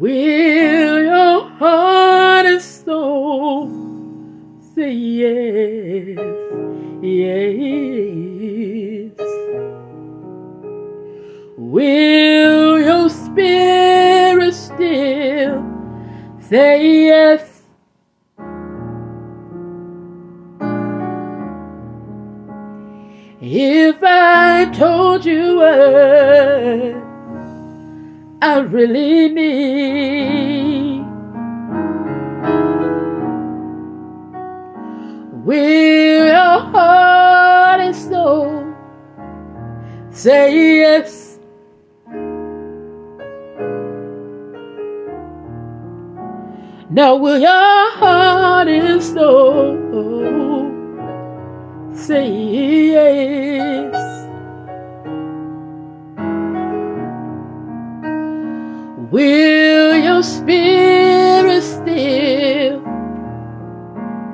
Will your heart and soul say yes, yes? Will your spirit still say yes? If I told you what I really need, will your heart and soul say yes? Now will your heart and soul say yes? Will your spirit still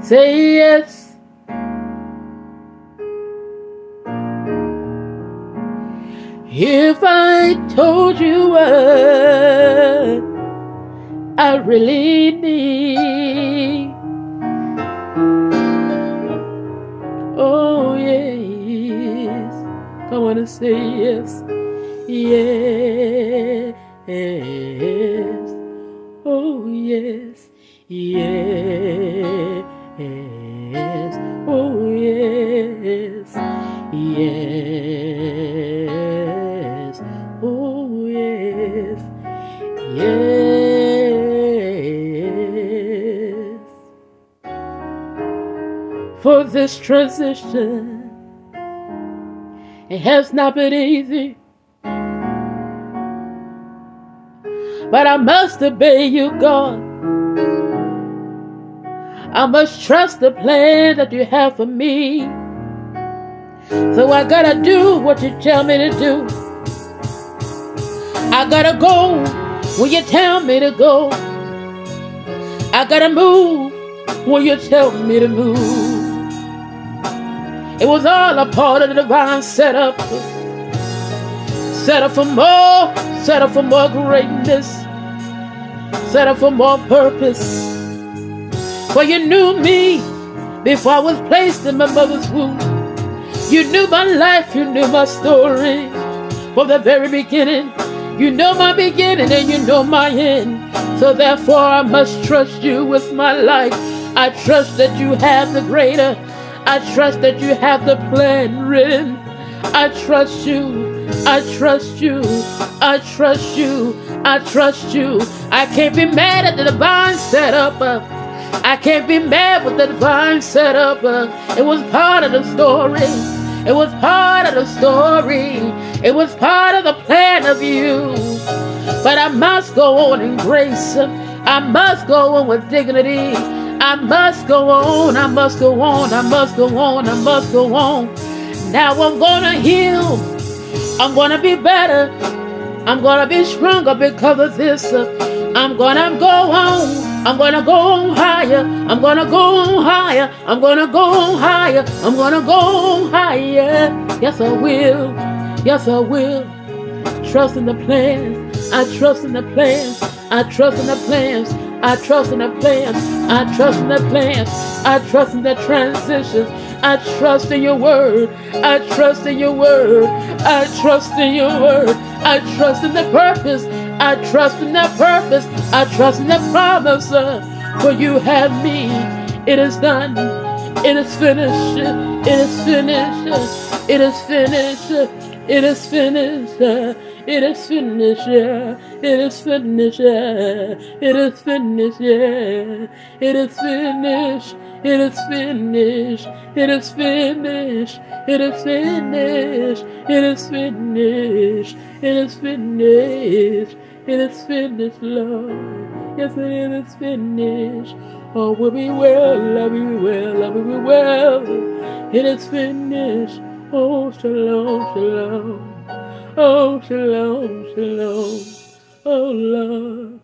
say yes? If I told you what I really need. Oh, yes. I want to say yes. Yes. Oh, yes. Yes. Oh, yes. Yes. Oh, yes. Yes. For this transition, it has not been easy. But I must obey you, God. I must trust the plan that you have for me. So I gotta do what you tell me to do. I gotta go when you tell me to go. I gotta move when you tell me to move. It was all a part of the divine setup. Set up for more, set up for more greatness, set up for more purpose. For you knew me before I was placed in my mother's womb. You knew my life, you knew my story from the very beginning. You know my beginning and you know my end. So therefore, I must trust you with my life. I trust that you have the greater. I trust that you have the plan written. I trust you. I trust you. I trust you. I trust you. I can't be mad at the divine setup. I can't be mad with the divine setup. It was part of the story. It was part of the story. It was part of the plan of you. But I must go on in grace. I must go on with dignity. I must go on. I must go on. I must go on. I must go on. Now I'm gonna heal. I'm gonna be better. I'm gonna be stronger because of this. I'm gonna go on. I'm gonna go on higher. I'm gonna go on higher. I'm gonna go on higher. I'm gonna go on higher. Yes, I will. Yes, I will. Trust in the plans. I trust in the plans. I trust in the plans. I trust in the plans. I trust in the plans. I trust in the transitions. I trust in your word. I trust in your word. I trust in your word. I trust in the purpose. I trust in the purpose. I trust in the promise. uh, For you have me. It is done. It is finished. It is finished. It is finished. It is finished. It is finished. yeah. It is finished. yeah. It is finished. yeah. It is finished. It is finished. It is finished. It is finished. It is finished. It is finished. It is finished, Lord. Yes, it is finished. Oh, will be well, I will be well, I will be well. It is finished. Oh, shalom, shalom. Oh, shalom, shalom. Oh, Lord.